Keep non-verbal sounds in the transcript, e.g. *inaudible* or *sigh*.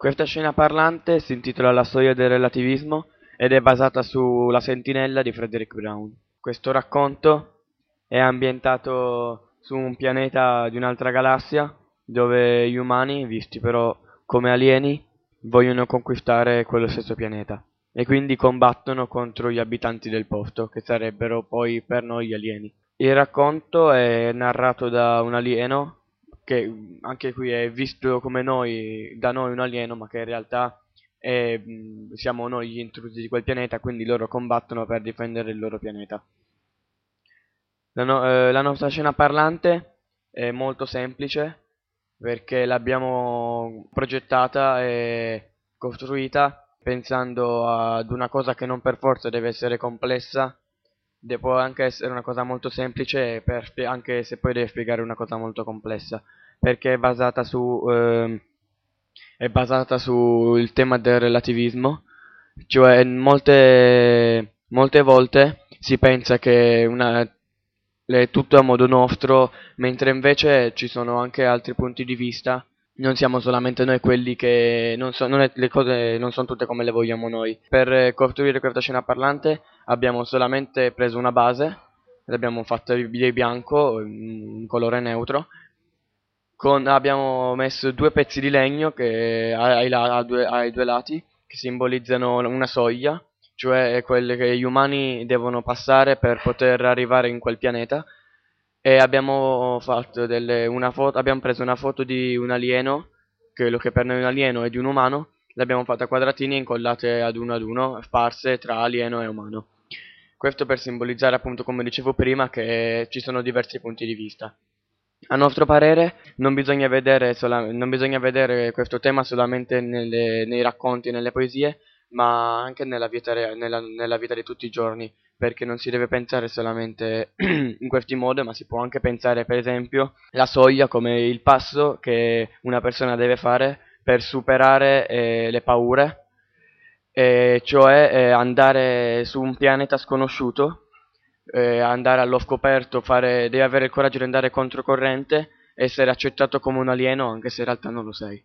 Questa scena parlante si intitola La storia del relativismo ed è basata sulla Sentinella di Frederick Brown. Questo racconto è ambientato su un pianeta di un'altra galassia dove gli umani, visti però come alieni, vogliono conquistare quello stesso pianeta e quindi combattono contro gli abitanti del posto, che sarebbero poi per noi gli alieni. Il racconto è narrato da un alieno che anche qui è visto come noi, da noi un alieno, ma che in realtà è, siamo noi gli intrusi di quel pianeta, quindi loro combattono per difendere il loro pianeta. La, no, eh, la nostra scena parlante è molto semplice perché l'abbiamo progettata e costruita pensando ad una cosa che non per forza deve essere complessa, può anche essere una cosa molto semplice, anche se poi deve spiegare una cosa molto complessa, perché è basata su eh, è basata sul tema del relativismo, cioè molte, molte volte si pensa che una, è tutto a modo nostro, mentre invece ci sono anche altri punti di vista non siamo solamente noi quelli che non so, non è, le cose non sono tutte come le vogliamo noi. Per costruire questa scena parlante abbiamo solamente preso una base, l'abbiamo fatta di bianco, un colore neutro, con, abbiamo messo due pezzi di legno che, ai, ai, due, ai due lati che simbolizzano una soglia, cioè quelle che gli umani devono passare per poter arrivare in quel pianeta e abbiamo, delle, foto, abbiamo preso una foto di un alieno, quello che per noi è un alieno e di un umano, l'abbiamo fatta a quadratini incollate ad uno ad uno, sparse tra alieno e umano. Questo per simbolizzare appunto, come dicevo prima, che ci sono diversi punti di vista. A nostro parere non bisogna vedere, non bisogna vedere questo tema solamente nelle, nei racconti nelle poesie, ma anche nella vita, nella, nella vita di tutti i giorni, perché non si deve pensare solamente *clears throat* in questi modi, ma si può anche pensare per esempio la soglia come il passo che una persona deve fare per superare eh, le paure, eh, cioè eh, andare su un pianeta sconosciuto, eh, andare allo scoperto, fare, devi avere il coraggio di andare controcorrente, essere accettato come un alieno anche se in realtà non lo sei.